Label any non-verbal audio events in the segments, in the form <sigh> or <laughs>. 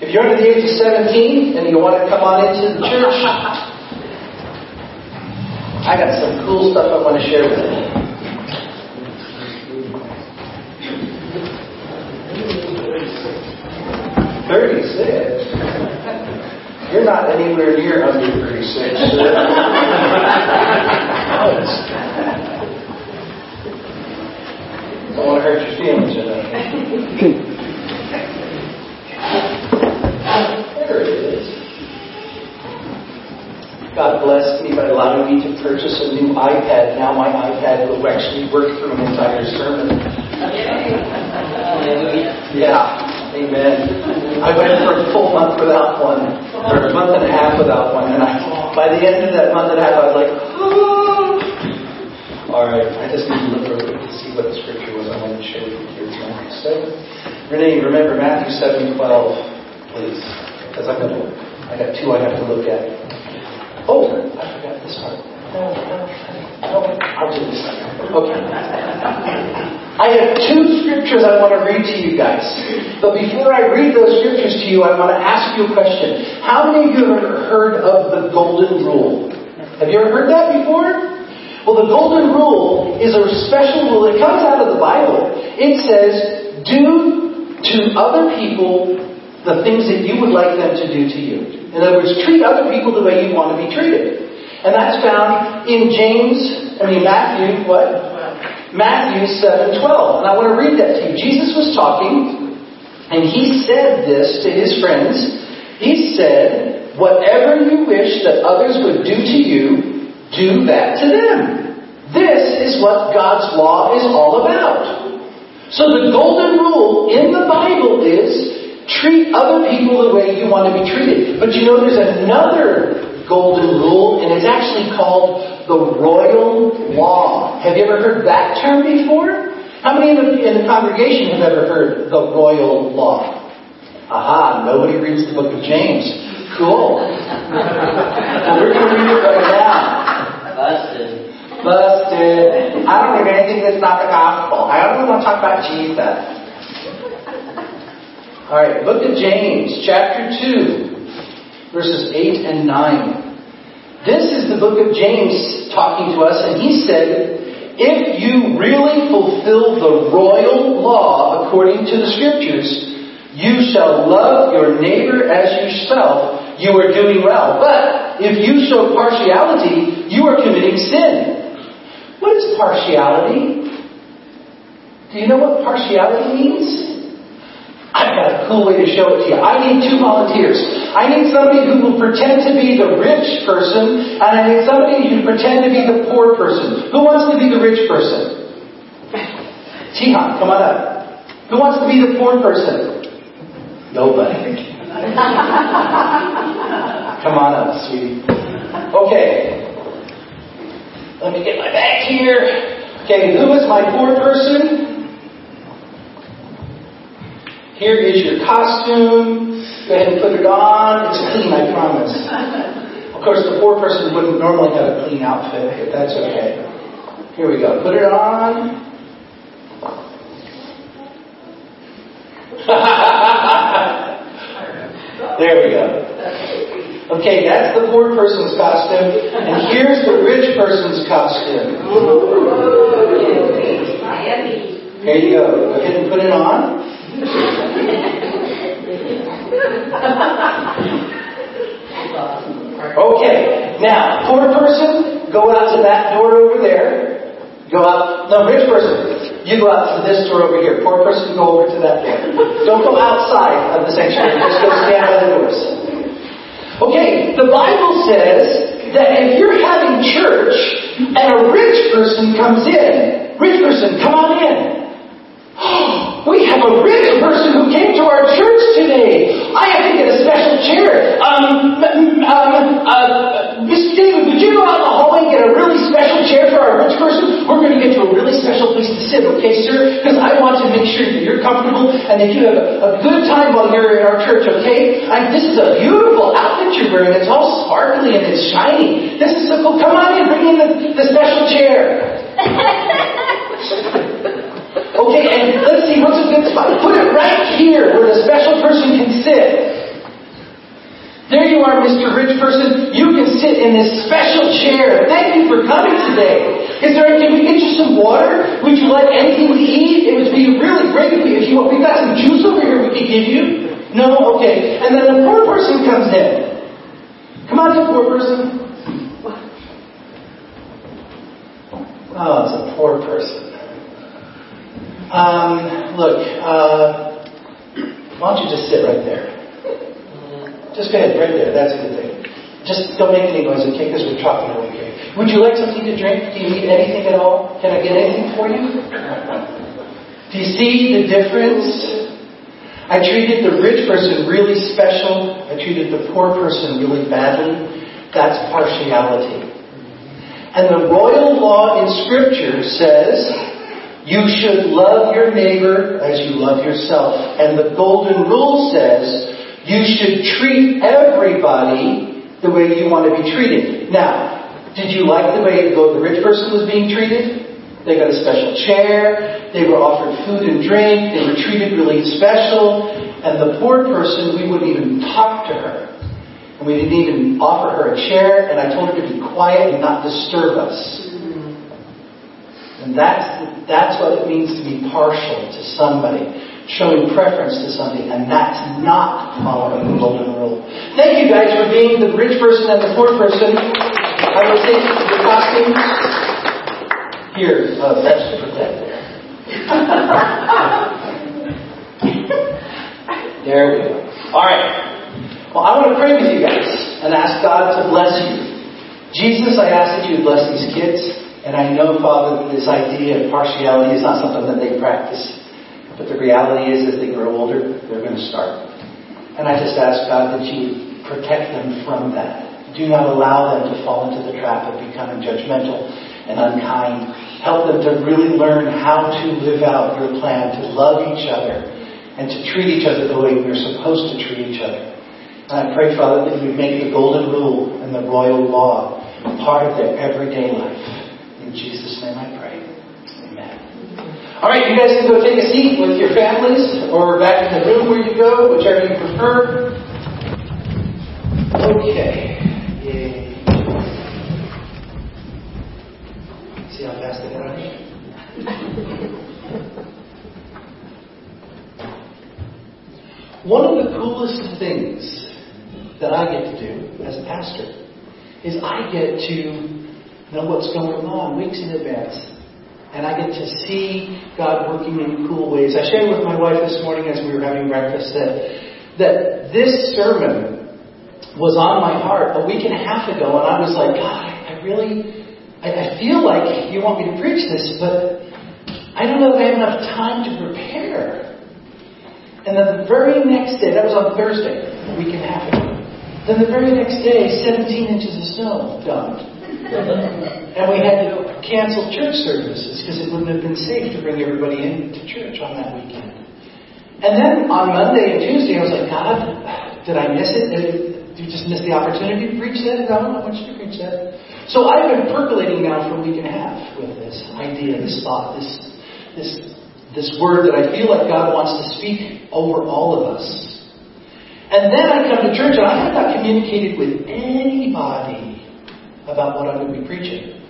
If you're under the age of 17 and you want to come on into the church, I got some cool stuff I want to share with you. Thirty-six. You're not anywhere near under thirty-six. Don't want to hurt your feelings, you know. Purchase a new iPad. Now my iPad will actually work through an entire sermon. Yeah. Amen. I went for a full month without one, or a month and a half without one, and I, by the end of that month and a half, I was like, oh. all right, I just need to look quick to see what the scripture was I wanted to share with you here tonight. So, Renee, remember Matthew seven twelve, please, because I'm gonna, I got two I have to look at. Oh, I forgot this part. I'll do this. Okay. I have two scriptures I want to read to you guys. But before I read those scriptures to you, I want to ask you a question. How many of you have heard of the Golden Rule? Have you ever heard that before? Well, the Golden Rule is a special rule. It comes out of the Bible. It says, do to other people the things that you would like them to do to you. In other words, treat other people the way you want to be treated. And that's found in James, I mean Matthew, what? Matthew 7 12. And I want to read that to you. Jesus was talking, and he said this to his friends. He said, Whatever you wish that others would do to you, do that to them. This is what God's law is all about. So the golden rule in the Bible is treat other people the way you want to be treated. But you know, there's another golden rule, and it's actually called the royal law. Have you ever heard that term before? How many in the, in the congregation have ever heard the royal law? Aha, nobody reads the book of James. Cool. well, we're going to read it right now. Busted. Busted. I don't read anything that's not the gospel. I only want to talk about Jesus. All right, look at James chapter 2, verses 8 and 9. This is the book of James talking to us, and he said, If you really fulfill the royal law according to the scriptures, you shall love your neighbor as yourself, you are doing well. But if you show partiality, you are committing sin. What is partiality? Do you know what partiality means? I've got a cool way to show it to you. I need two volunteers. I need somebody who will pretend to be the rich person, and I need somebody who will pretend to be the poor person. Who wants to be the rich person? Tihan, come on up. Who wants to be the poor person? Nobody. come on up, sweetie. Okay. Let me get my bag here. Okay, who is my poor person? Here is your costume. Go ahead and put it on. It's clean, I promise. Of course, the poor person wouldn't normally have a clean outfit, but that's okay. Here we go. Put it on. <laughs> there we go. Okay, that's the poor person's costume, and here's the rich person's costume. Here you go. Go ahead and put it on. Okay, now, poor person, go out to that door over there. Go out, no, rich person, you go out to this door over here. Poor person, go over to that door. Don't go outside of the sanctuary, just go stand by the doors. Okay, the Bible says that if you're having church and a rich person comes in, rich person, come on in. <gasps> We have a rich person who came to our church today. I have to get a special chair. Um, um, uh, Mr. David, would you go out in the hallway and get a really special chair for our rich person? We're going to get you a really special place to sit, okay, sir? Because I want to make sure that you're comfortable and that you have a, a good time while you're in our church, okay? I, this is a beautiful outfit you're wearing. It's all sparkly and it's shiny. This is so cool. Come on in, bring in the, the special chair. <laughs> Okay, and let's see, what's a good spot? Put it right here where the special person can sit. There you are, Mr. Rich Person. You can sit in this special chair. Thank you for coming today. Is there, can we get you some water? Would you like anything to eat? It would be really great if you, want. We've got some juice over here we could give you. No? Okay. And then the poor person comes in. Come on, the poor person. Oh, it's a poor person. Um, look, uh, why don't you just sit right there? Just go ahead, right there. That's a good thing. Just don't make any noise, okay? Because we're talking over here. Would you like something to drink? Do you need anything at all? Can I get anything for you? <laughs> Do you see the difference? I treated the rich person really special. I treated the poor person really badly. That's partiality. And the royal law in Scripture says you should love your neighbor as you love yourself. And the golden rule says you should treat everybody the way you want to be treated. Now, did you like the way the rich person was being treated? They got a special chair, they were offered food and drink, they were treated really special, and the poor person, we wouldn't even talk to her. And we didn't even offer her a chair, and I told her to be quiet and not disturb us. And that's, that's what it means to be partial to somebody, showing preference to something, and that's not following the golden rule. Thank you guys for being the rich person and the poor person. I will take your costumes. Here, uh, that's to that there. there we go. All right. Well, I want to pray with you guys and ask God to bless you. Jesus, I ask that you bless these kids. And I know, Father, that this idea of partiality is not something that they practice. But the reality is, as they grow older, they're going to start. And I just ask, God, that you protect them from that. Do not allow them to fall into the trap of becoming judgmental and unkind. Help them to really learn how to live out your plan, to love each other, and to treat each other the way we're supposed to treat each other. And I pray, Father, that you make the golden rule and the royal law part of their everyday life. In Jesus' name I pray. Amen. All right, you guys can go take a seat with your families or back in the room where you go, whichever you prefer. Okay. Yay. See how fast I got One of the coolest things that I get to do as a pastor is I get to know what's going on weeks in advance. And I get to see God working in cool ways. I shared with my wife this morning as we were having breakfast that, that this sermon was on my heart a week and a half ago, and I was like, God, I really, I, I feel like you want me to preach this, but I don't know if I have enough time to prepare. And then the very next day, that was on Thursday, a week and a half ago. Then the very next day, 17 inches of snow dumped and we had to cancel church services because it wouldn't have been safe to bring everybody into church on that weekend. And then on Monday and Tuesday, I was like, God, did I miss it? Did, you just miss the opportunity to preach that? No, I want you to preach that. So I've been percolating now for a week and a half with this idea, this thought, this this this word that I feel like God wants to speak over all of us. And then I come to church and I have not communicated with anybody about what I'm going to be preaching.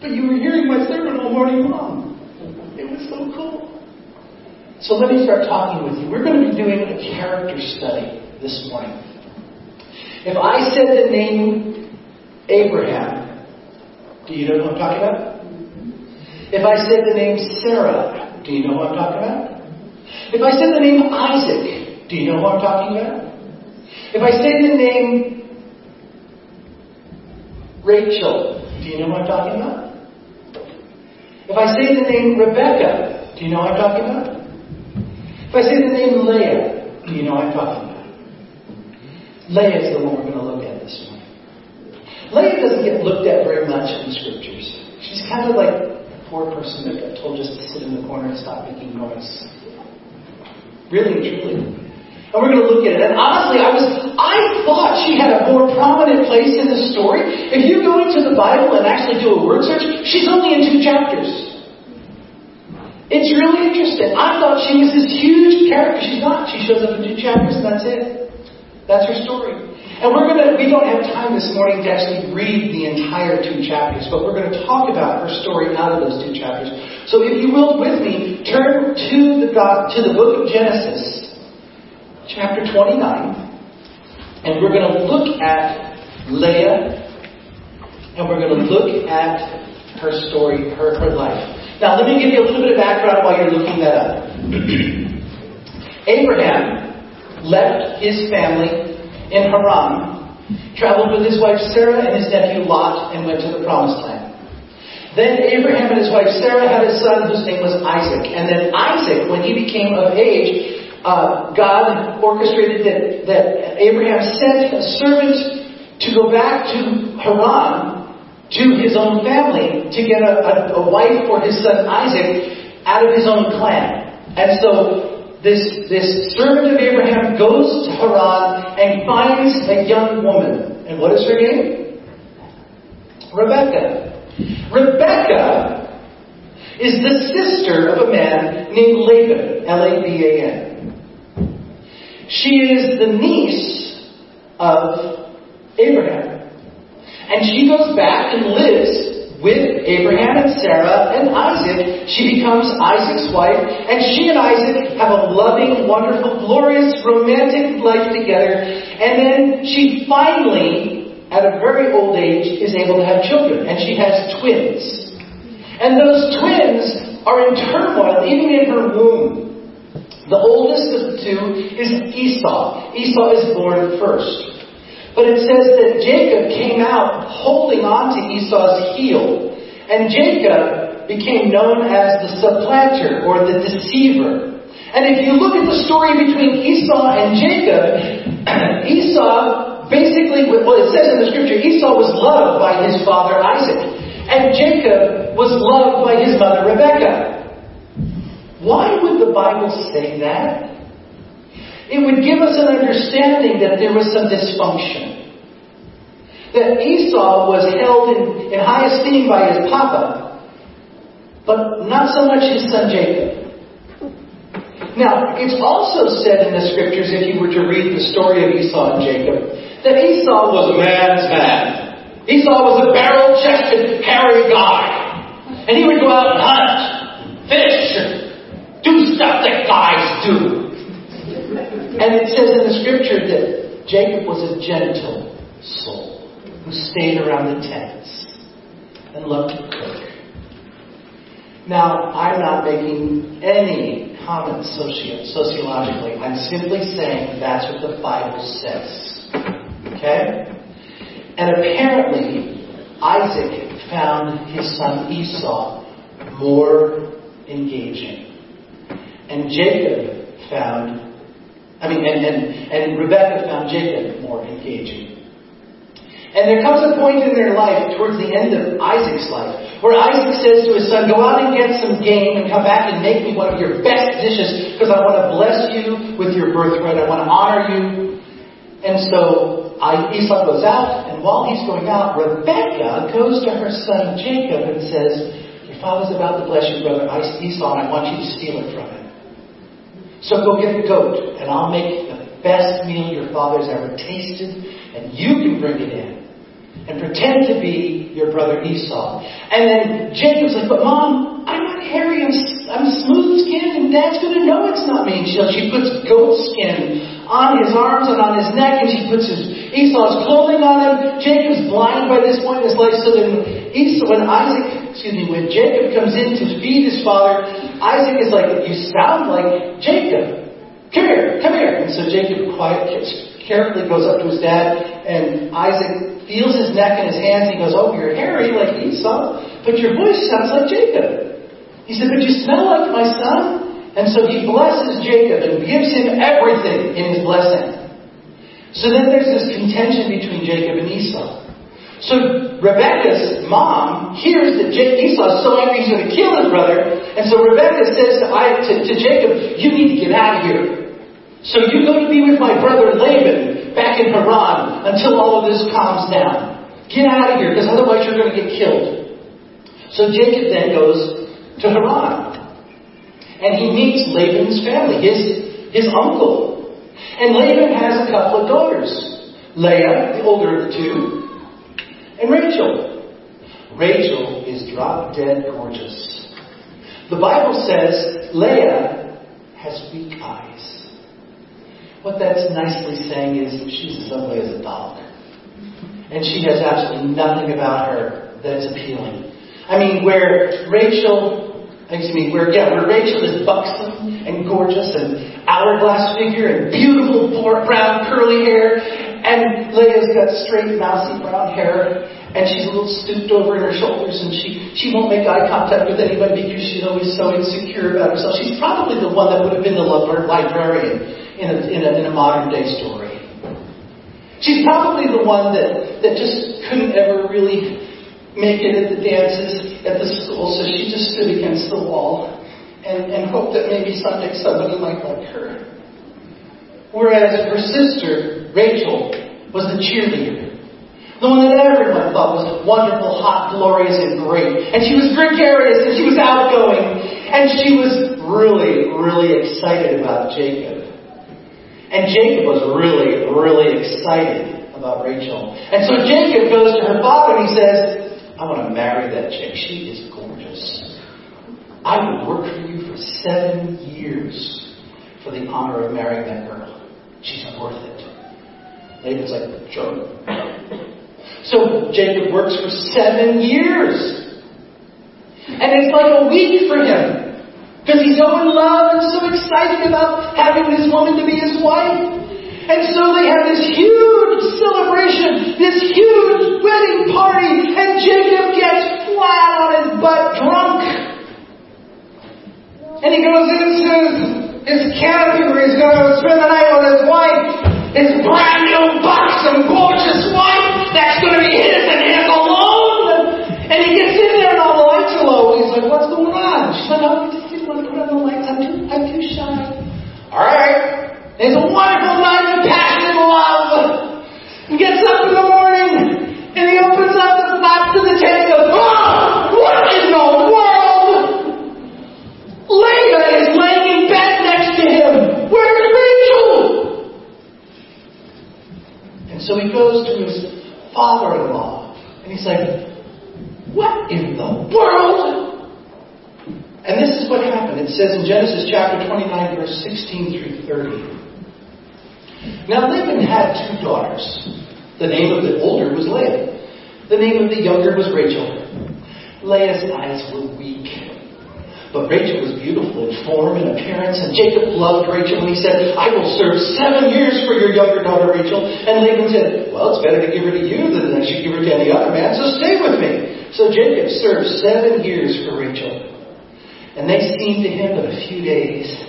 But you were hearing my sermon all morning long. It was so cool. So let me start talking with you. We're going to be doing a character study this morning. If I said the name Abraham, do you know who I'm talking about? If I said the name Sarah, do you know who I'm talking about? If I said the name Isaac, do you know who I'm talking about? If I say the name Rachel. Do you know what I'm talking about? If I say the name Rebecca, do you know what I'm talking about? If I say the name Leah, do you know what I'm talking about? Leah is the one we're going to look at this morning. Leah doesn't get looked at very much in the scriptures. She's kind of like the poor person that got told just to sit in the corner and stop making noise. Really truly. And we're going to look at it. And honestly, I was, I thought she had a more prominent place in the story. If you go into the Bible and actually do a word search, she's only in two chapters. It's really interesting. I thought she was this huge character. She's not. She shows up in two chapters and that's it. That's her story. And we're gonna, we don't have time this morning to actually read the entire two chapters, but we're gonna talk about her story out of those two chapters. So if you will, with me, turn to the God, to the book of Genesis, chapter 29, and we're gonna look at Leah, and we're gonna look at her story, her, her life. Now let me give you a little bit of background while you're looking that up. <clears throat> Abraham left his family in Haran, traveled with his wife Sarah and his nephew Lot, and went to the promised land. Then Abraham and his wife Sarah had a son whose name was Isaac. And then Isaac, when he became of age, uh, God orchestrated that, that Abraham sent a servant to go back to Haran to his own family to get a, a, a wife for his son Isaac out of his own clan. And so this, this servant of Abraham goes to Haran and finds a young woman. And what is her name? Rebecca. Rebecca is the sister of a man named Laban, L-A-B-A-N. She is the niece of Abraham. And she goes back and lives with Abraham and Sarah and Isaac. She becomes Isaac's wife, and she and Isaac have a loving, wonderful, glorious, romantic life together. And then she finally, at a very old age, is able to have children, and she has twins. And those twins are in turmoil, even in her womb. The oldest of the two is Esau. Esau is born first. But it says that Jacob came out holding on to Esau's heel. And Jacob became known as the supplanter or the deceiver. And if you look at the story between Esau and Jacob, <clears throat> Esau basically, well, it says in the scripture, Esau was loved by his father Isaac. And Jacob was loved by his mother Rebekah. Why would the Bible say that? It would give us an understanding that there was some dysfunction. That Esau was held in, in high esteem by his papa, but not so much his son Jacob. Now, it's also said in the scriptures, if you were to read the story of Esau and Jacob, that Esau was a man's man. Esau was a barrel chested, hairy guy. And he would go out and hunt, fish, do stuff that guys do. And it says in the scripture that Jacob was a gentle soul who stayed around the tents and loved to cook. Now, I'm not making any comments soci- sociologically. I'm simply saying that's what the Bible says. Okay? And apparently, Isaac found his son Esau more engaging. And Jacob found I mean, and, and, and Rebecca found Jacob more engaging. And there comes a point in their life, towards the end of Isaac's life, where Isaac says to his son, Go out and get some game and come back and make me one of your best dishes because I want to bless you with your birthright. I want to honor you. And so Esau goes out, and while he's going out, Rebecca goes to her son Jacob and says, Your father's about to bless your brother Esau, and I want you to steal it from him. So go get a goat, and I'll make the best meal your father's ever tasted, and you can bring it in. And pretend to be your brother Esau. And then Jacob's like, but mom, I'm not hairy, I'm, I'm smooth skinned, and dad's gonna know it's not me. And she, she puts goat skin on his arms and on his neck, and she puts his Esau's clothing on him. Jacob's blind by this point in his life, so then Esau, when Isaac, excuse me, when Jacob comes in to feed his father, Isaac is like, you sound like Jacob. Come here, come here. And so Jacob quiet, carefully goes up to his dad, and Isaac feels his neck and his hands, and he goes, oh, you're hairy like Esau, but your voice sounds like Jacob. He said, but you smell like my son. And so he blesses Jacob and gives him everything in his blessing. So then there's this contention between Jacob and Esau. So Rebecca's mom hears that Esau is so angry he's going to kill his brother, and so Rebecca says to, to, to Jacob, "You need to get out of here. So you go to be with my brother Laban back in Haran until all of this calms down. Get out of here, because otherwise you're going to get killed." So Jacob then goes to Haran, and he meets Laban's family, his his uncle And Laban has a couple of daughters Leah, the older of the two, and Rachel. Rachel is drop dead gorgeous. The Bible says Leah has weak eyes. What that's nicely saying is she's as ugly as a dog. And she has absolutely nothing about her that is appealing. I mean, where Rachel Excuse me, where, yeah, where Rachel is buxom and gorgeous and hourglass figure and beautiful brown curly hair, and Leah's got straight mousy brown hair, and she's a little stooped over in her shoulders, and she, she won't make eye contact with anybody because she's always so insecure about herself. She's probably the one that would have been the librarian in a, in a, in a modern day story. She's probably the one that, that just couldn't ever really make it at the dances at the school, so she just stood against the wall and, and hoped that maybe someday somebody might like her. Whereas her sister, Rachel, was the cheerleader. The one that everyone thought was wonderful, hot, glorious, and great. And she was gregarious, and she was outgoing, and she was really, really excited about Jacob. And Jacob was really, really excited about Rachel. And so Jacob goes to her father and he says, I want to marry that chick. She is gorgeous. I would work for you for seven years for the honor of marrying that girl. She's worth it. Laban's like, sure. So Jacob works for seven years. And it's like a week for him. Because he's so in love and so excited about having this woman to be his wife. And so they have this huge celebration, this huge wedding party, and Jacob gets flat on his butt drunk. And he goes into his canopy where he's going to spend the night with his wife, his brand new buxom, gorgeous wife that's going to be his and his alone. And he gets in there and all the lights are low. He's like, what's going on? She's like, we just didn't want to put on the lights. I'm too, I'm too shy. All right. It's a wonderful night gets up in the morning and he opens up the flap to the tent and goes, oh, what in the world? Leah is laying in bed next to him. Where's Rachel? And so he goes to his father-in-law and he's like, what in the world? And this is what happened. It says in Genesis chapter 29, verse 16 through 30. Now Laban had two daughters. The name of the older was Leah. The name of the younger was Rachel. Leah's eyes were weak. But Rachel was beautiful in form and appearance, and Jacob loved Rachel, and he said, I will serve seven years for your younger daughter Rachel. And Laban said, Well, it's better to give her to you than I should give her to any other man, so stay with me. So Jacob served seven years for Rachel. And they seemed to him but a few days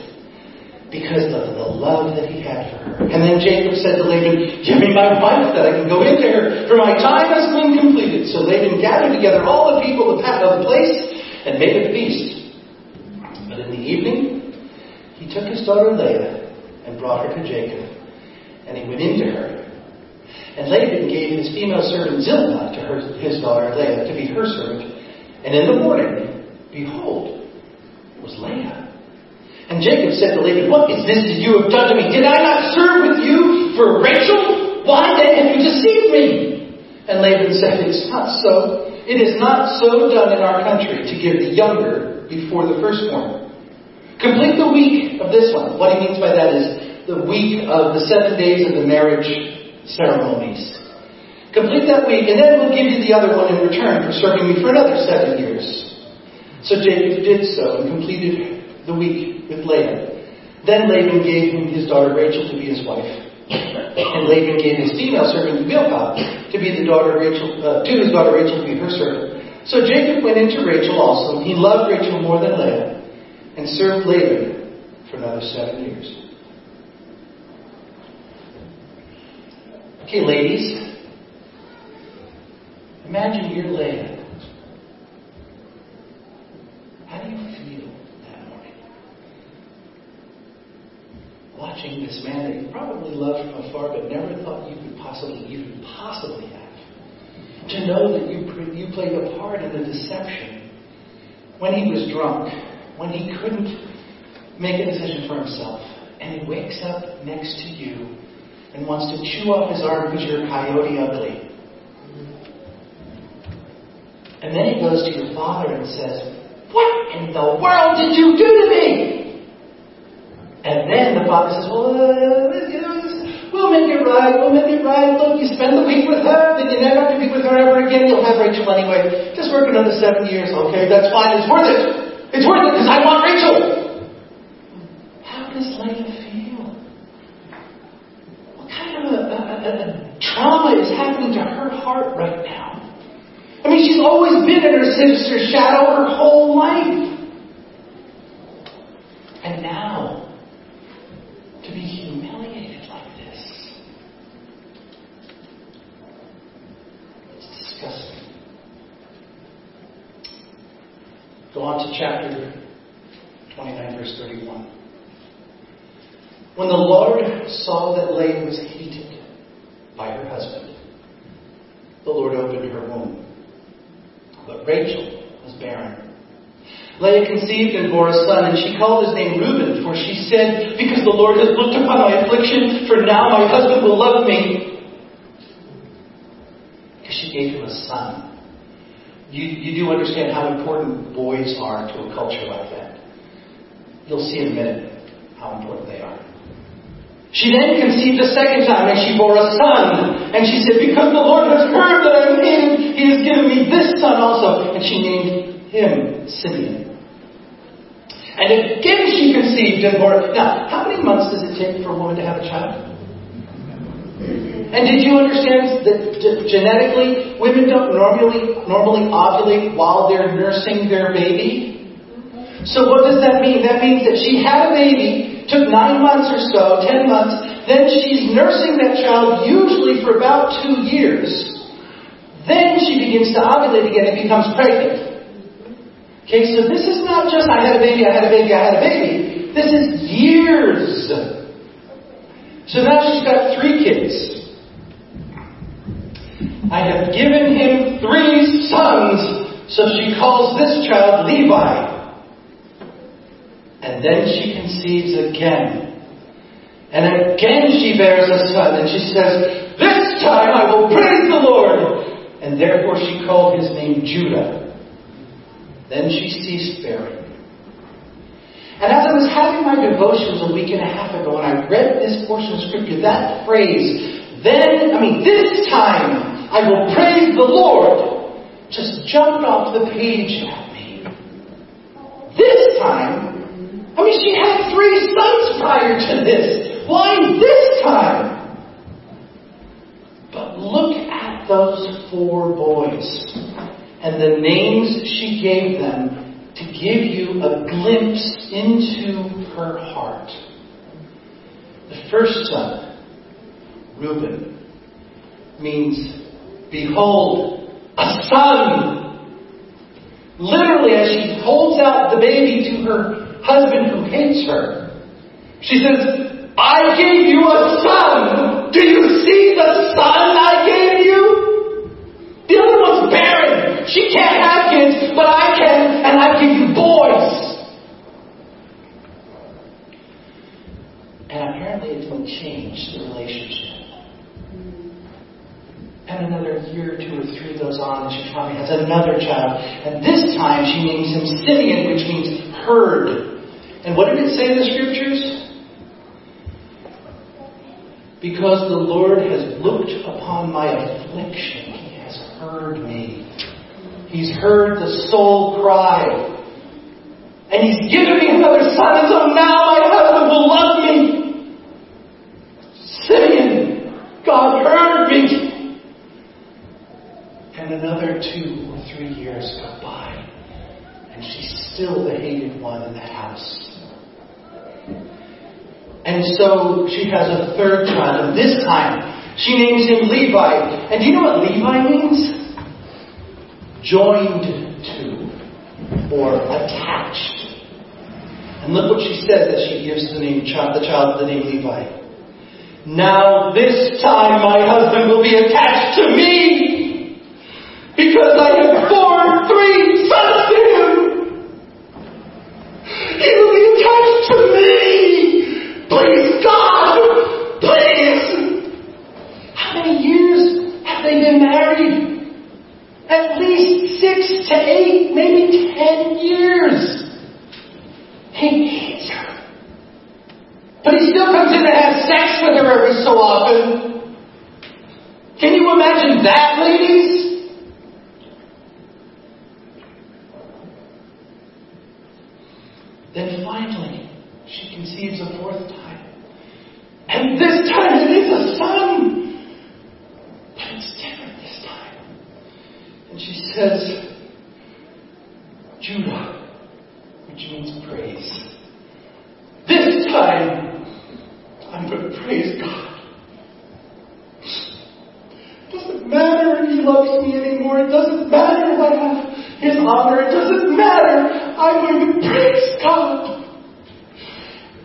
because of the love that he had for her. And then Jacob said to Laban, Give me my wife that I can go into her, for my time has been completed. So Laban gathered together all the people of the place and made a feast. But in the evening, he took his daughter Leah and brought her to Jacob. And he went into her. And Laban gave his female servant Zilpah to her, his daughter Leah to be her servant. And in the morning, behold, was Leah. And Jacob said to Laban, What is this that you have done to me? Did I not serve with you for Rachel? Why then have you deceived me? And Laban said, It's not so. It is not so done in our country to give the younger before the firstborn. Complete the week of this one. What he means by that is the week of the seven days of the marriage ceremonies. Complete that week, and then we'll give you the other one in return for serving me for another seven years. So Jacob did so and completed the week with Laban. Then Laban gave him his daughter Rachel to be his wife. And Laban gave his female servant Bilhah to be the daughter Rachel, uh, to his daughter Rachel to be her servant. So Jacob went into Rachel also. He loved Rachel more than Leah and served Laban for another seven years. Okay, ladies, imagine you're Leah. How do you this man that you probably loved from afar but never thought you could possibly even possibly have. To know that you, you played a part in the deception when he was drunk, when he couldn't make a decision for himself, and he wakes up next to you and wants to chew off his arm because you're coyote ugly. And then he goes to your father and says, What in the world did you do to me? And then the father says, Well, uh, we'll make it right, we'll make it right. Look, you spend the week with her, then you never have to be with her ever again. You'll have Rachel anyway. Just work another seven years, okay? That's fine. It's worth it. It's worth it because I want Rachel. How does Layla feel? What kind of a, a, a, a trauma is happening to her heart right now? I mean, she's always been in her sister's shadow her whole life. And now, to be humiliated like this, it's disgusting. Go on to chapter 29, verse 31. When the Lord saw that Leah was hated by her husband, the Lord opened her womb. But Rachel was barren. Leah conceived and bore a son, and she called his name Reuben, for she said, Because the Lord has looked upon my affliction, for now my husband will love me. Because she gave him a son. You, you do understand how important boys are to a culture like that. You'll see in a minute how important they are. She then conceived a second time, and she bore a son. And she said, Because the Lord has heard that I'm in, He has given me this son also. And she named him Simeon. And again she conceived and bore. Now, how many months does it take for a woman to have a child? And did you understand that genetically, women don't normally normally ovulate while they're nursing their baby? So what does that mean? That means that she had a baby, Took nine months or so, ten months. Then she's nursing that child usually for about two years. Then she begins to ovulate again and becomes pregnant. Okay, so this is not just I had a baby, I had a baby, I had a baby. This is years. So now she's got three kids. I have given him three sons, so she calls this child Levi. And then she conceives again. And again she bears a son, and she says, This time I will praise the Lord. And therefore she called his name Judah. Then she ceased bearing. And as I was having my devotions a week and a half ago, and I read this portion of scripture, that phrase, then, I mean, this time I will praise the Lord, just jumped off the page at me. This time I mean, she had three sons prior to this. Why this time? But look at those four boys and the names she gave them to give you a glimpse into her heart. The first son, Reuben, means, Behold, a son. Literally, as she holds out the baby to her husband who hates her. She says, I gave you a son. Do you see the son I gave you? The other one's barren. She can't have kids, but I can, and I give you boys. And apparently it didn't change the relationship. And another year or two or three goes on, and she finally has another child. And this time she names him Simeon, which means heard. And what did it say in the scriptures? Because the Lord has looked upon my affliction, He has heard me. He's heard the soul cry. And He's given me another son, and so now my husband will love. Simeon, God heard me. And another two or three years go by, and she's still the hated one in the house. And so she has a third child, and this time she names him Levi. And do you know what Levi means? Joined to, or attached. And look what she says as she gives the name the child the name Levi. Now this time my husband will be attached to me because I have borne three sons to him. He will be attached to me. Please six to eight, maybe ten years. He hates her. But he still comes in to have sex with her every so often. Can you imagine that, ladies? Then finally, she conceives a fourth time. And this time it is a son. But it's different this time. And she says, Judah, which means praise. This time, I'm going to praise God. It doesn't matter if He loves me anymore. It doesn't matter if I have His honor. It doesn't matter. I'm going to praise God.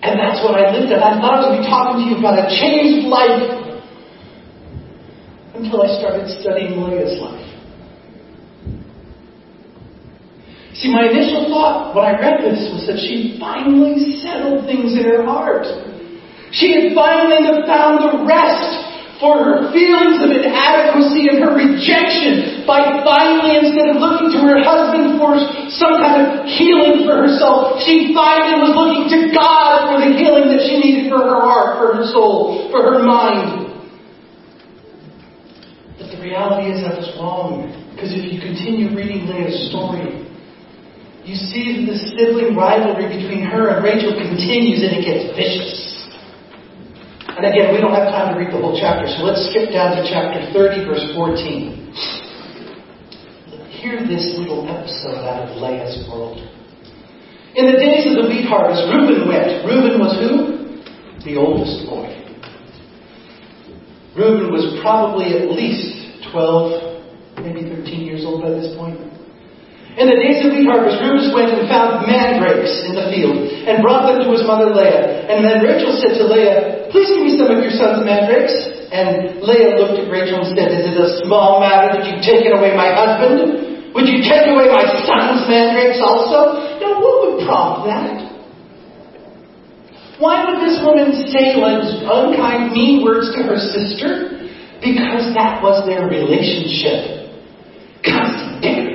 And that's what I lived at. I thought I would be talking to you about a changed life until I started studying Leah's life. See, my initial thought when I read this was that she finally settled things in her heart. She had finally found the rest for her feelings of inadequacy and her rejection by finally, instead of looking to her husband for some kind of healing for herself, she finally was looking to God for the healing that she needed for her heart, for her soul, for her mind. But the reality is that was wrong. Because if you continue reading Leah's story, you see the sibling rivalry between her and Rachel continues and it gets vicious. And again, we don't have time to read the whole chapter, so let's skip down to chapter 30, verse 14. Hear this little episode out of Leah's world. In the days of the wheat harvest, Reuben went. Reuben was who? The oldest boy. Reuben was probably at least 12, maybe 13 years old by this point. In the days of wheat harvest, Reuben went and found mandrakes in the field and brought them to his mother Leah. And then Rachel said to Leah, Please give me some of your son's mandrakes. And Leah looked at Rachel and said, Is it a small matter that you've taken away my husband? Would you take away my son's mandrakes also? Now, what would prompt that? Why would this woman say like unkind, mean words to her sister? Because that was their relationship. Constant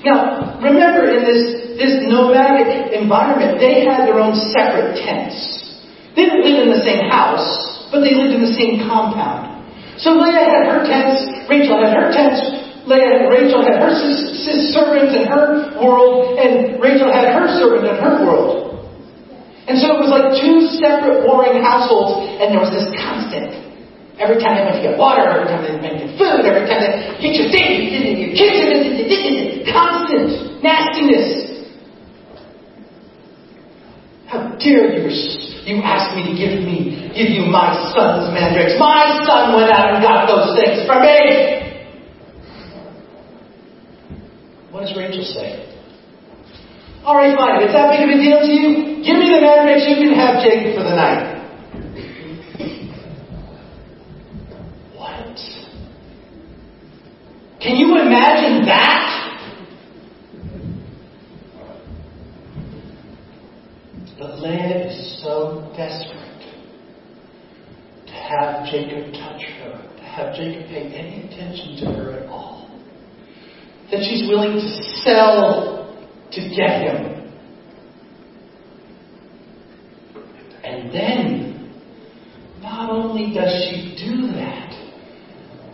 now, remember in this, this nomadic environment, they had their own separate tents. They didn't live in the same house, but they lived in the same compound. So Leah had her tents, Rachel had her tents, Leah, and Rachel had her servants in her world, and Rachel had her servant in her world. And so it was like two separate warring households, and there was this constant Every time they went to get water, every time they went to food, every time they hit your face, in your kitchen, constant nastiness. How dare you, you ask me to give me, give you my son's mandrakes. My son went out and got those things for me. What does Rachel say? All right, fine. If it's that big of a deal to you, give me the mandrakes. You can have Jacob for the night. Can you imagine that? But Leah is so desperate to have Jacob touch her, to have Jacob pay any attention to her at all, that she's willing to sell to get him. And then, not only does she do that,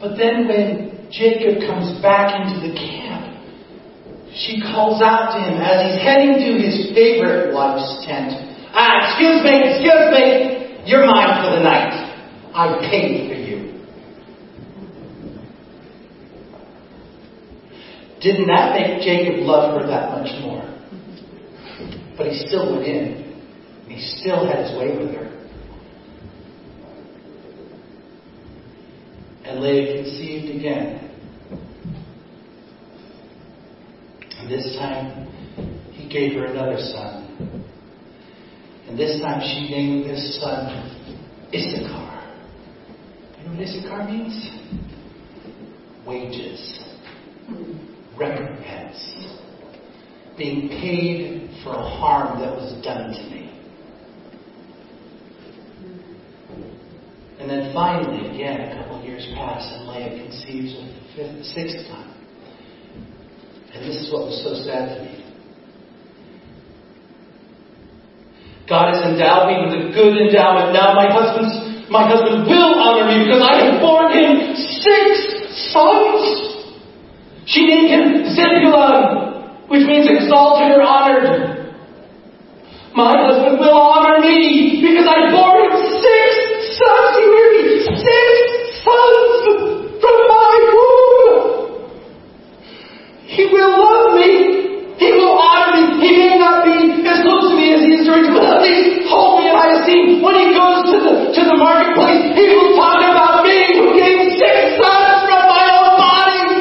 but then when Jacob comes back into the camp, she calls out to him as he's heading to his favorite wife's tent. Ah, excuse me, excuse me, you're mine for the night. I paid for you. Didn't that make Jacob love her that much more? But he still went in. He still had his way with her. Leah conceived again. And this time, he gave her another son. And this time, she named this son Issachar. You know what Issachar means? Wages, recompense, being paid for a harm that was done to me. And then finally, again, a couple years pass, and Leah conceives a fifth, sixth time. And this is what was so sad to me. God has endowed me with a good endowment. Now my husband's, my husband will honor me because I have borne him six sons. She named him Zebulun, which means exalted or honored. My husband will honor me because I bore him six sons. Marketplace, about me who gave six sons from my own body.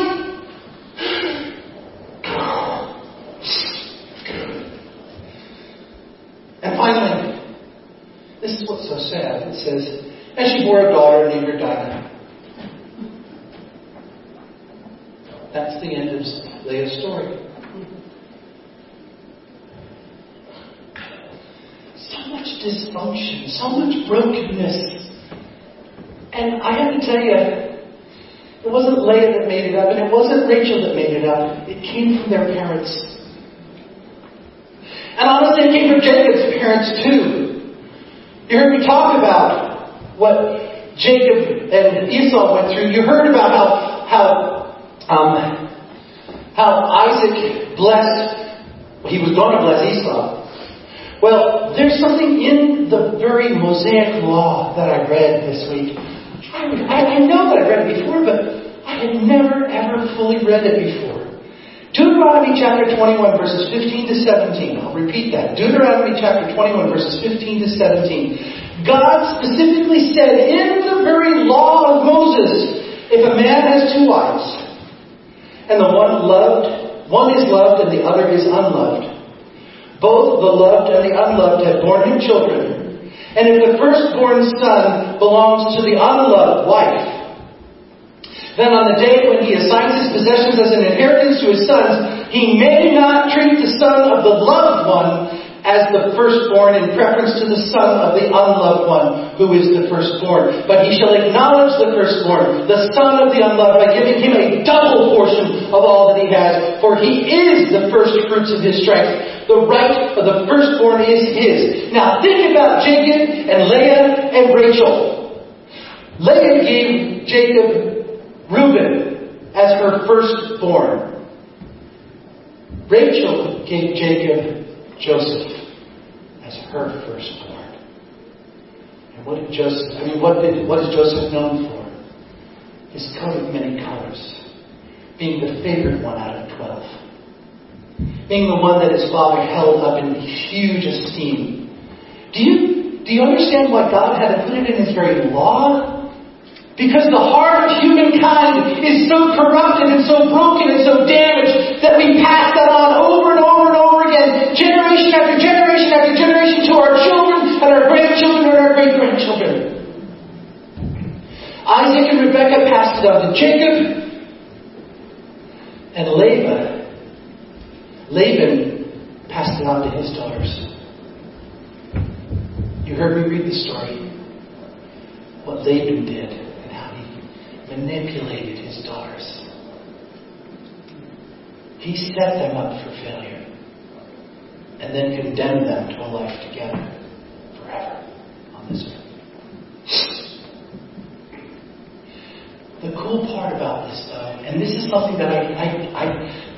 And finally, this is what's so sad. It says, and she bore a daughter named her. That's the end of Leah's story. So much dysfunction, so much brokenness. And I have to tell you, it wasn't Leah that made it up, and it wasn't Rachel that made it up. It came from their parents. And honestly, it came from Jacob's parents too. You heard me talk about what Jacob and Esau went through. You heard about how how um, how Isaac blessed. He was going to bless Esau. Well, there's something in the very Mosaic law that I read this week. I, I know that I've read it before, but I had never ever fully read it before. Deuteronomy chapter 21 verses 15 to 17. I'll repeat that. Deuteronomy chapter 21 verses 15 to 17. God specifically said in the very law of Moses, if a man has two wives, and the one loved, one is loved and the other is unloved, both the loved and the unloved have borne him children, and if the firstborn son belongs to the unloved wife, then on the day when he assigns his possessions as an inheritance to his sons, he may not treat the son of the loved one as the firstborn in preference to the son of the unloved one who is the firstborn. But he shall acknowledge the firstborn, the son of the unloved, by giving him a double portion of all that he has, for he is the first fruits of his strength. The right of the firstborn is his. Now think about Jacob and Leah and Rachel. Leah gave Jacob Reuben as her firstborn. Rachel gave Jacob Joseph as her firstborn. And what did Joseph, I mean, what, did, what is Joseph known for? His coat of many colors. Being the favorite one out of twelve. Being the one that his father held up in huge esteem. Do you, do you understand why God had to put it in his very law? Because the heart of humankind is so corrupted and so broken and so damaged that we pass that on over and over and over again, generation after generation after generation to our children and our grandchildren and our great grandchildren. Isaac and Rebekah passed it on to Jacob and Laban. Laban passed it on to his daughters. You heard me read the story. What Laban did and how he manipulated his daughters. He set them up for failure and then condemned them to a life together forever on this earth. The cool part about this, though, and this is something that I, I, I,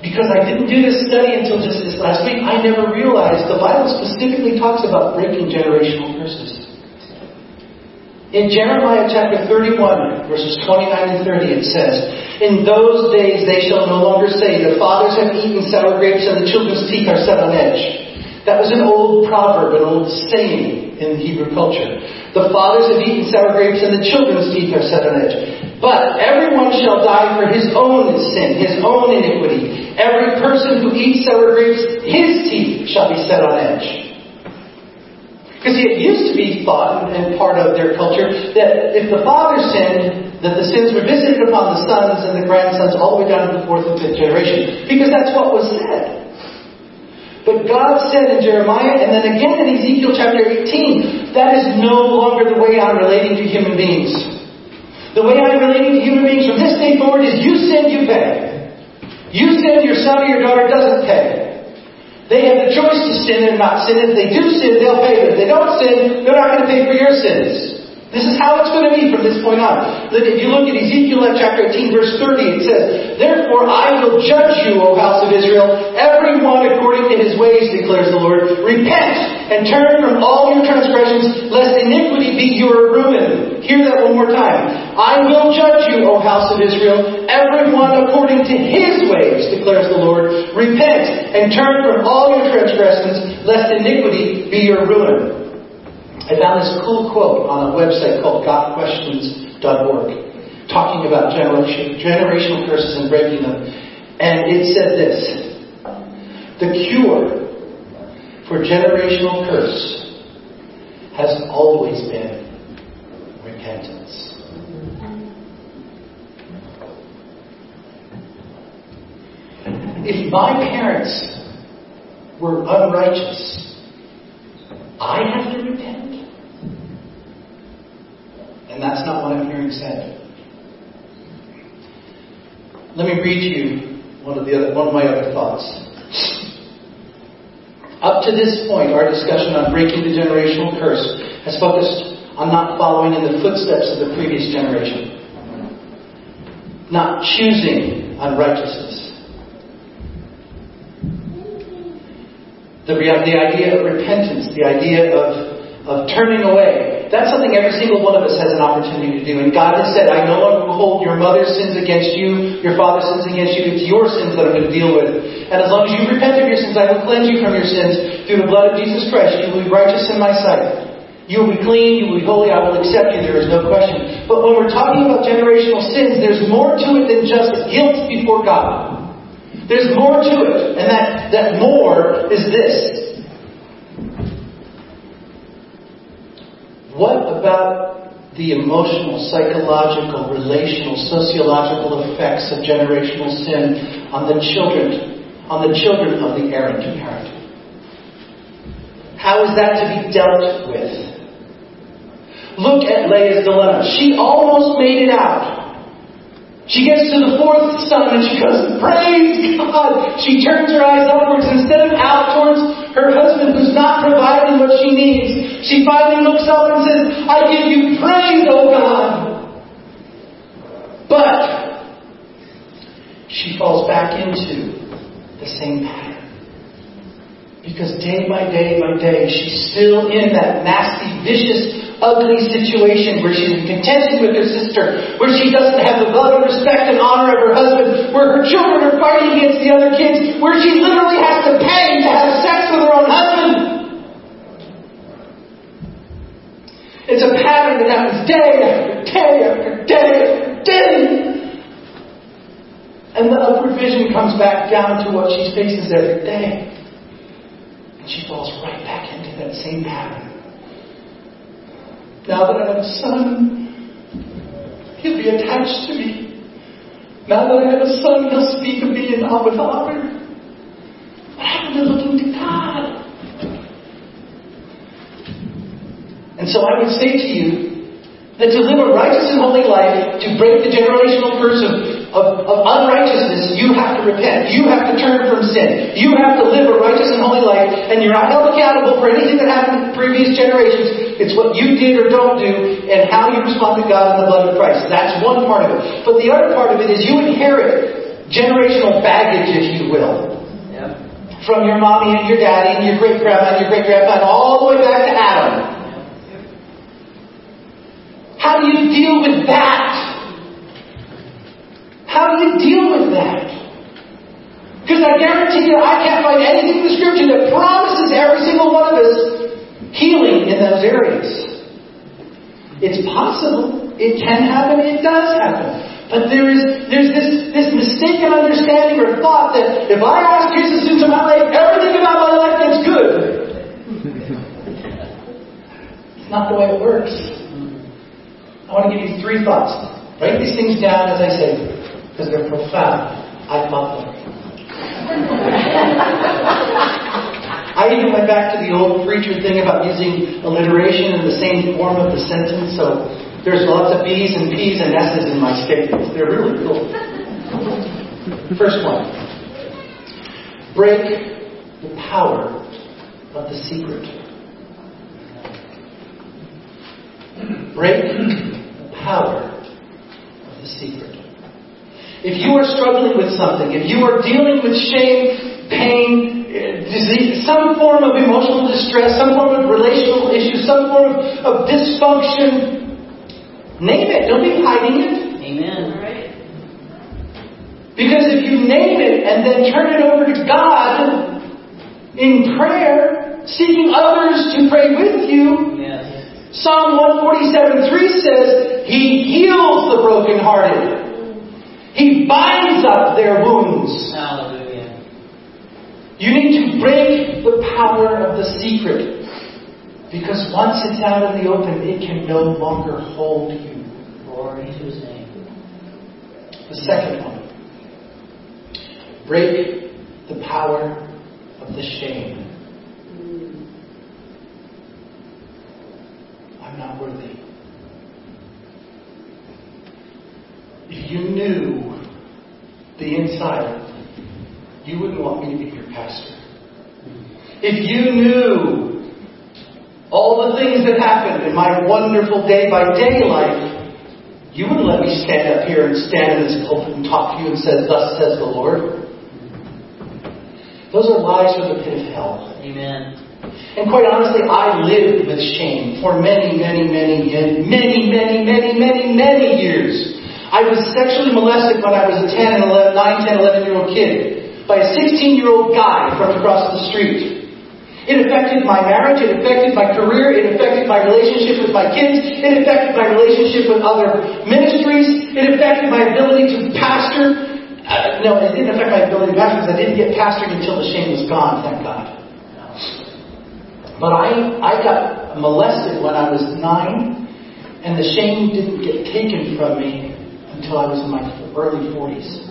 because I didn't do this study until just this last week, I never realized the Bible specifically talks about breaking generational curses. In Jeremiah chapter 31, verses 29 and 30, it says, In those days they shall no longer say, The fathers have eaten sour grapes and the children's teeth are set on edge. That was an old proverb, an old saying in Hebrew culture. The fathers have eaten sour grapes and the children's teeth are set on edge. But everyone shall die for his own sin, his own iniquity. Every person who eats sour grapes, his teeth shall be set on edge. Because it used to be thought, and part of their culture, that if the father sinned, that the sins were visited upon the sons and the grandsons all the way down to the fourth and fifth generation. Because that's what was said. But God said in Jeremiah, and then again in Ezekiel chapter 18, that is no longer the way I'm relating to human beings. The way I'm relating to human beings from this day forward is you sin, you pay. You sin, your son or your daughter doesn't pay. They have the choice to sin and not sin. If they do sin, they'll pay. But if they don't sin, they're not going to pay for your sins. This is how it's going to be from this point on. If you look at Ezekiel chapter 18, verse 30, it says, Therefore I will judge you, O house of Israel, every one according to his ways, declares the Lord. Repent and turn from all your transgressions, lest iniquity be your ruin. Hear that one more time. I will judge you, O house of Israel, every one according to his ways, declares the Lord. Repent and turn from all your transgressions, lest iniquity be your ruin. I found this cool quote on a website called gotquestions.org talking about generation, generational curses and breaking them. And it said this The cure for generational curse has always been repentance. If my parents were unrighteous, I have to repent. And that's not what I'm hearing said. Let me read you one of, the other, one of my other thoughts. Up to this point, our discussion on breaking the generational curse has focused on not following in the footsteps of the previous generation, not choosing unrighteousness. The, the idea of repentance, the idea of, of turning away, that's something every single one of us has an opportunity to do. And God has said, I no longer hold your mother's sins against you, your father's sins against you. It's your sins that I'm going to deal with. And as long as you repent of your sins, I will cleanse you from your sins through the blood of Jesus Christ. You will be righteous in my sight. You will be clean, you will be holy, I will accept you, there is no question. But when we're talking about generational sins, there's more to it than just guilt before God. There's more to it, and that, that more is this. What about the emotional, psychological, relational, sociological effects of generational sin on the children, on the children of the errant parent? How is that to be dealt with? Look at Leah's dilemma. She almost made it out. She gets to the fourth son and she goes, Praise God! She turns her eyes upwards instead of out towards her husband who's not providing what she needs. She finally looks up and says, I give you praise, O God! But she falls back into the same pattern. Because day by day by day, she's still in that nasty, vicious ugly situation where she's in contention with her sister, where she doesn't have the love and respect and honor of her husband, where her children are fighting against the other kids, where she literally has to pay to have sex with her own husband. It's a pattern that happens day after day after day after day. And the upward vision comes back down to what she faces every day. And she falls right back into that same pattern. Now that I have a son, he'll be attached to me. Now that I have a son, he'll speak of me and I'll with honor. What happened to looking to God? And so I would say to you that to live a righteous and holy life, to break the generational curse of of, of unrighteousness, you have to repent. You have to turn from sin. You have to live a righteous and holy life, and you're not held accountable for anything that happened in previous generations. It's what you did or don't do, and how you respond to God in the blood of Christ. That's one part of it. But the other part of it is you inherit generational baggage, if you will. From your mommy and your daddy and your great grandma and your great grandpa, all the way back to Adam. How do you deal with that? How do you deal with that? Because I guarantee you, I can't find anything in the scripture that promises every single one of us healing in those areas. It's possible. It can happen. It does happen. But there is there's this, this mistaken understanding or thought that if I ask Jesus into my life, everything about my life gets good. it's not the way it works. I want to give you three thoughts. Write these things down as I say because they're profound. I love them. I even went back to the old preacher thing about using alliteration in the same form of the sentence, so there's lots of B's and P's and S's in my statements. They're really cool. First one. Break the power of the secret. Break the power of the secret. If you are struggling with something, if you are dealing with shame, pain, eh, disease, some form of emotional distress, some form of relational issue, some form of, dysfunction, name it. Don't be hiding it. Amen. Because if you name it and then turn it over to God in prayer, seeking others to pray with you, Yes. Psalm 147 3 says, He heals the brokenhearted. He binds up their wounds. Hallelujah. You need to break the power of the secret. Because once it's out in the open, it can no longer hold you. Glory to his name. The second one. Break the power of the shame. Mm. I'm not worthy. If you knew the inside, you wouldn't want me to be your pastor. If you knew all the things that happened in my wonderful day by day life, you wouldn't let me stand up here and stand in this pulpit and talk to you and say, Thus says the Lord. Those are lies from the pit of hell. Amen. And quite honestly, I lived with shame for many, many, many, many, many, many, many, many, many years. I was sexually molested when I was a 10 and 11, 9, 10, 11 year old kid by a 16 year old guy from across the street. It affected my marriage, it affected my career, it affected my relationship with my kids, it affected my relationship with other ministries, it affected my ability to pastor. Uh, no, it didn't affect my ability to pastor because I didn't get pastored until the shame was gone, thank God. But I, I got molested when I was nine, and the shame didn't get taken from me until I was in my early 40s.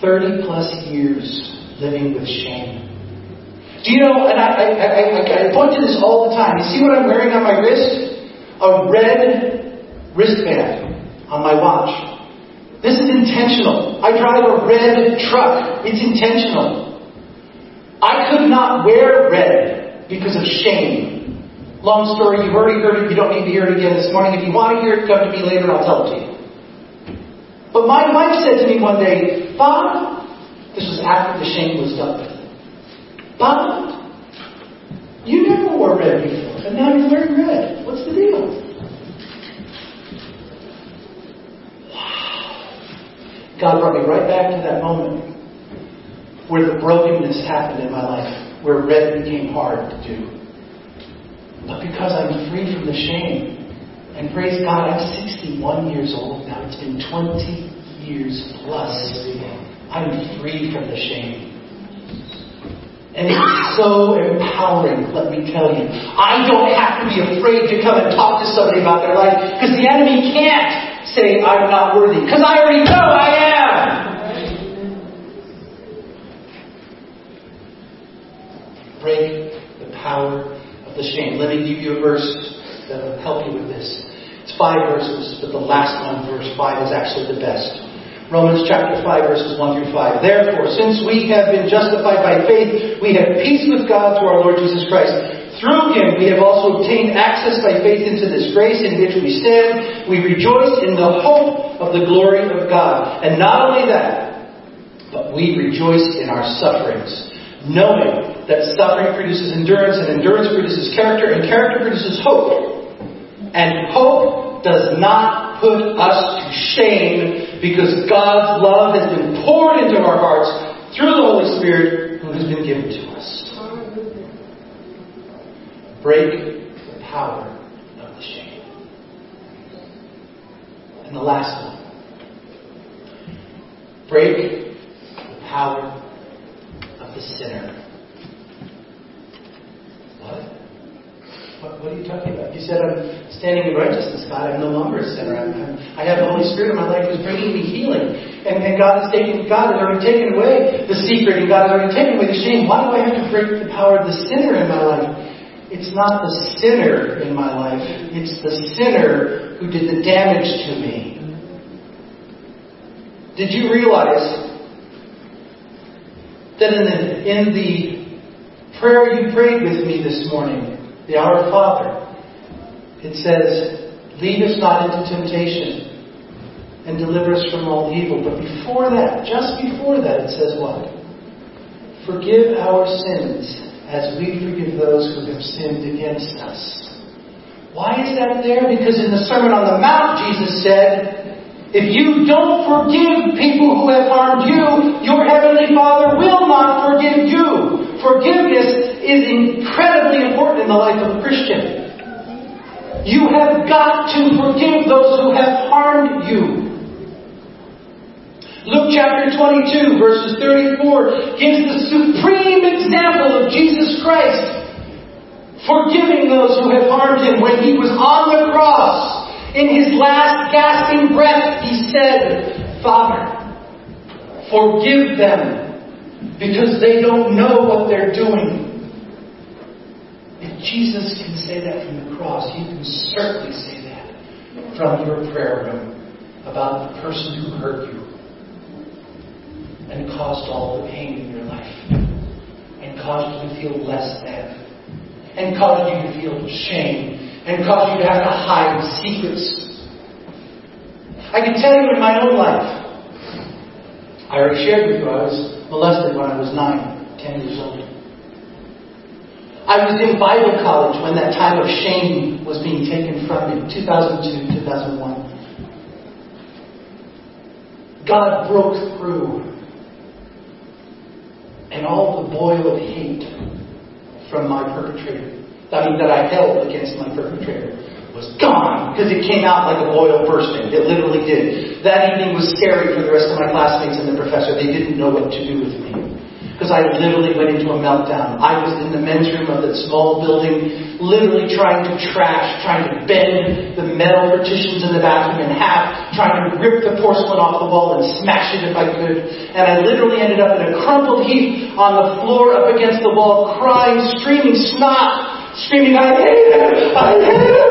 30 plus years living with shame. Do you know, and I, I, I, I point to this all the time. You see what I'm wearing on my wrist? A red wristband on my watch. This is intentional. I drive a red truck. It's intentional. I could not wear red because of shame. Long story, you've already heard it, you don't need to hear it again this morning. If you want to hear it, come to me later I'll tell it to you. But my wife said to me one day, Bob, this was after the shame was done with. Bob, you never wore red before, and now you're wearing red. What's the deal? God brought me right back to that moment where the brokenness happened in my life, where red became hard to do. But because I'm free from the shame, and praise God, I'm 61 years old now. It's been 20 years plus. I'm free from the shame. And it's so empowering, let me tell you. I don't have to be afraid to come and talk to somebody about their life because the enemy can't say I'm not worthy because I already know I am. Break the power of the shame. Let me give you a verse that will help you with this. It's five verses, but the last one, verse five, is actually the best. Romans chapter 5 verses 1 through 5. Therefore, since we have been justified by faith, we have peace with God through our Lord Jesus Christ. Through him we have also obtained access by faith into this grace in which we stand. We rejoice in the hope of the glory of God. And not only that, but we rejoice in our sufferings, knowing that suffering produces endurance, and endurance produces character, and character produces hope. And hope does not put us to shame because God's love has been poured into our hearts through the Holy Spirit who has been given to us. Break the power of the shame. And the last one. Break the power of the sinner. What? What, what, are you talking about? You said I'm standing in righteousness, God. I'm no longer a sinner. I'm, I'm, i have the Holy Spirit in my life who's bringing me healing. And, and God has taken, God has already taken away the secret, and God has already taken away the shame. Why do I have to break the power of the sinner in my life? It's not the sinner in my life. It's the sinner who did the damage to me. Did you realize That in the, in the prayer you prayed with me this morning, the Our Father, it says, Lead us not into temptation and deliver us from all evil. But before that, just before that, it says what? Forgive our sins as we forgive those who have sinned against us. Why is that there? Because in the Sermon on the Mount, Jesus said, if you don't forgive people who have harmed you, your Heavenly Father will not forgive you. Forgiveness is important in the life of a Christian. You have got to forgive those who have harmed you. Luke chapter 22, verses 34, gives the supreme example of Jesus Christ forgiving those who have harmed him. When he was on the cross, in his last gasping breath, he said, Father, forgive them because they don't know what they're doing. If Jesus can say that from the cross, you can certainly say that from your prayer room about the person who hurt you and caused all the pain in your life, and caused you to feel less than, and caused you to feel shame, and caused you to have to hide secrets. I can tell you in my own life, I already shared with you I was molested when I was nine, ten years old. I was in Bible college when that time of shame was being taken from me, 2002, 2001. God broke through and all the boil of hate from my perpetrator, I mean, that I held against my perpetrator, was gone because it came out like a boil bursting. It literally did. That evening was scary for the rest of my classmates and the professor. They didn't know what to do with me because I literally went into a meltdown. I was in the men's room of that small building, literally trying to trash, trying to bend the metal partitions in the bathroom in half, trying to rip the porcelain off the wall and smash it if I could. And I literally ended up in a crumpled heap on the floor up against the wall, crying, screaming snot, screaming, I hate him! I hate him!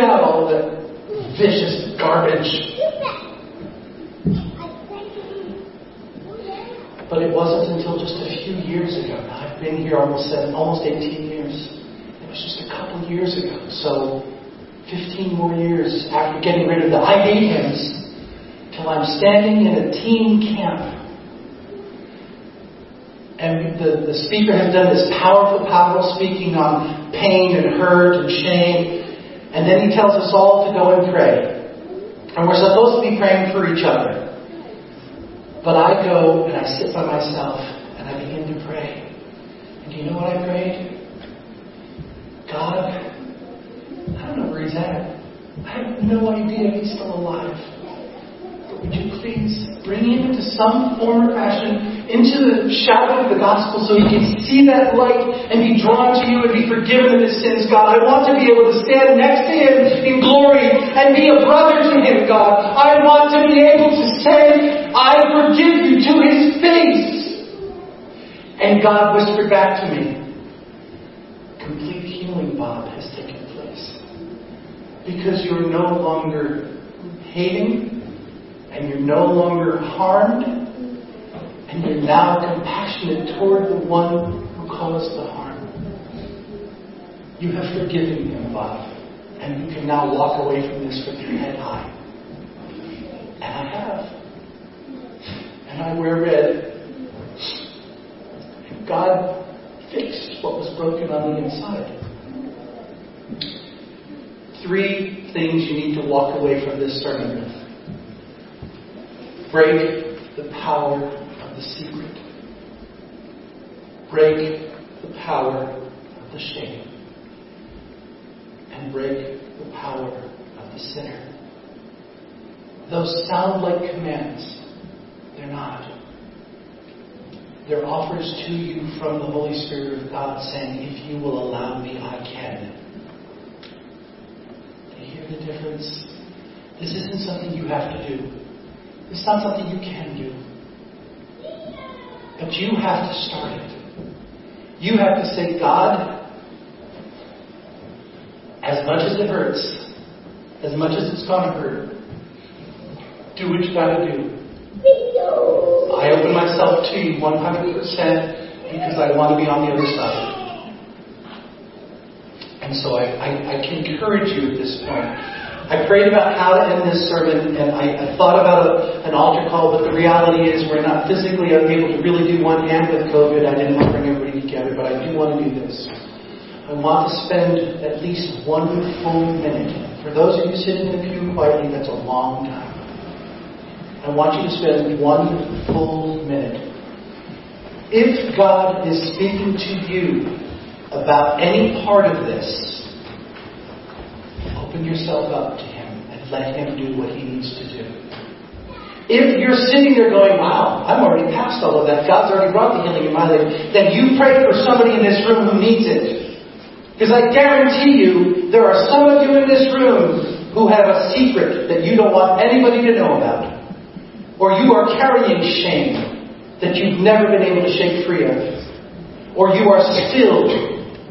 Out all that vicious garbage. But it wasn't until just a few years ago. I've been here almost seven, almost 18 years. It was just a couple years ago. So 15 more years after getting rid of the I hate hymns till I'm standing in a teen camp. And the, the speaker has done this powerful, powerful speaking on pain and hurt and shame. And then he tells us all to go and pray. And we're supposed to be praying for each other. But I go and I sit by myself and I begin to pray. And do you know what I prayed? God, I don't know where he's at. I have no idea if he's still alive. Would you please bring him into some form or fashion into the shadow of the gospel so he can see that light and be drawn to you and be forgiven of his sins, God. I want to be able to stand next to him in glory and be a brother to him, God. I want to be able to say, I forgive you to his face. And God whispered back to me, complete healing, Bob, has taken place. Because you're no longer hating and you're no longer harmed and you're now compassionate toward the one who caused the harm. You have forgiven him, Bob, and you can now walk away from this with your head high. And I have. And I wear red. God fixed what was broken on the inside. Three things you need to walk away from this sermon with. Break the power of the secret. Break the power of the shame. And break the power of the sinner. Those sound like commands. They're not. They're offers to you from the Holy Spirit of God saying, if you will allow me, I can. You hear the difference? This isn't something you have to do. It's not something you can do. But you have to start it. You have to say, God, as much as it hurts, as much as it's going to hurt, do what you got to do. I open myself to you 100% because I want to be on the other side. And so I, I, I can encourage you at this point. I prayed about how to end this sermon, and I, I thought about an altar call, but the reality is we're not physically able to really do one hand with COVID. I didn't want to bring everybody together, but I do want to do this. I want to spend at least one full minute. For those of you sitting in the pew quietly, that's a long time. I want you to spend one full minute. If God is speaking to you about any part of this, open yourself up to Him and let Him do what He needs to do. If you're sitting there going, wow, I'm already past all of that, God's already brought the healing in my life, then you pray for somebody in this room who needs it. Because I guarantee you, there are some of you in this room who have a secret that you don't want anybody to know about. Or you are carrying shame that you've never been able to shake free of. Or you are still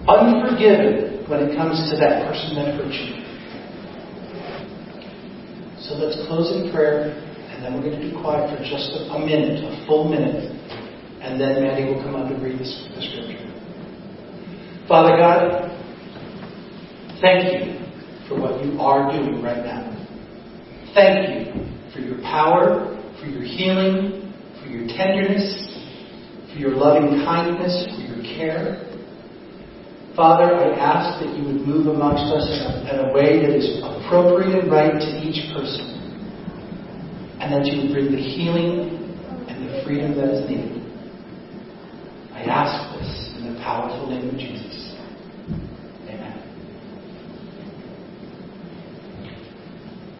unforgiven when it comes to that person that hurt you. So let's close in prayer, and then we're going to be quiet for just a minute, a full minute, and then Maddie will come up and read the scripture. Father God, thank you for what you are doing right now. Thank you for your power, for your healing, for your tenderness, for your loving kindness, for your care. Father, I ask that you would move amongst us in a, way that is appropriate and right to each person, and that you would bring the healing and the freedom that is needed. I ask this in the powerful name of Jesus.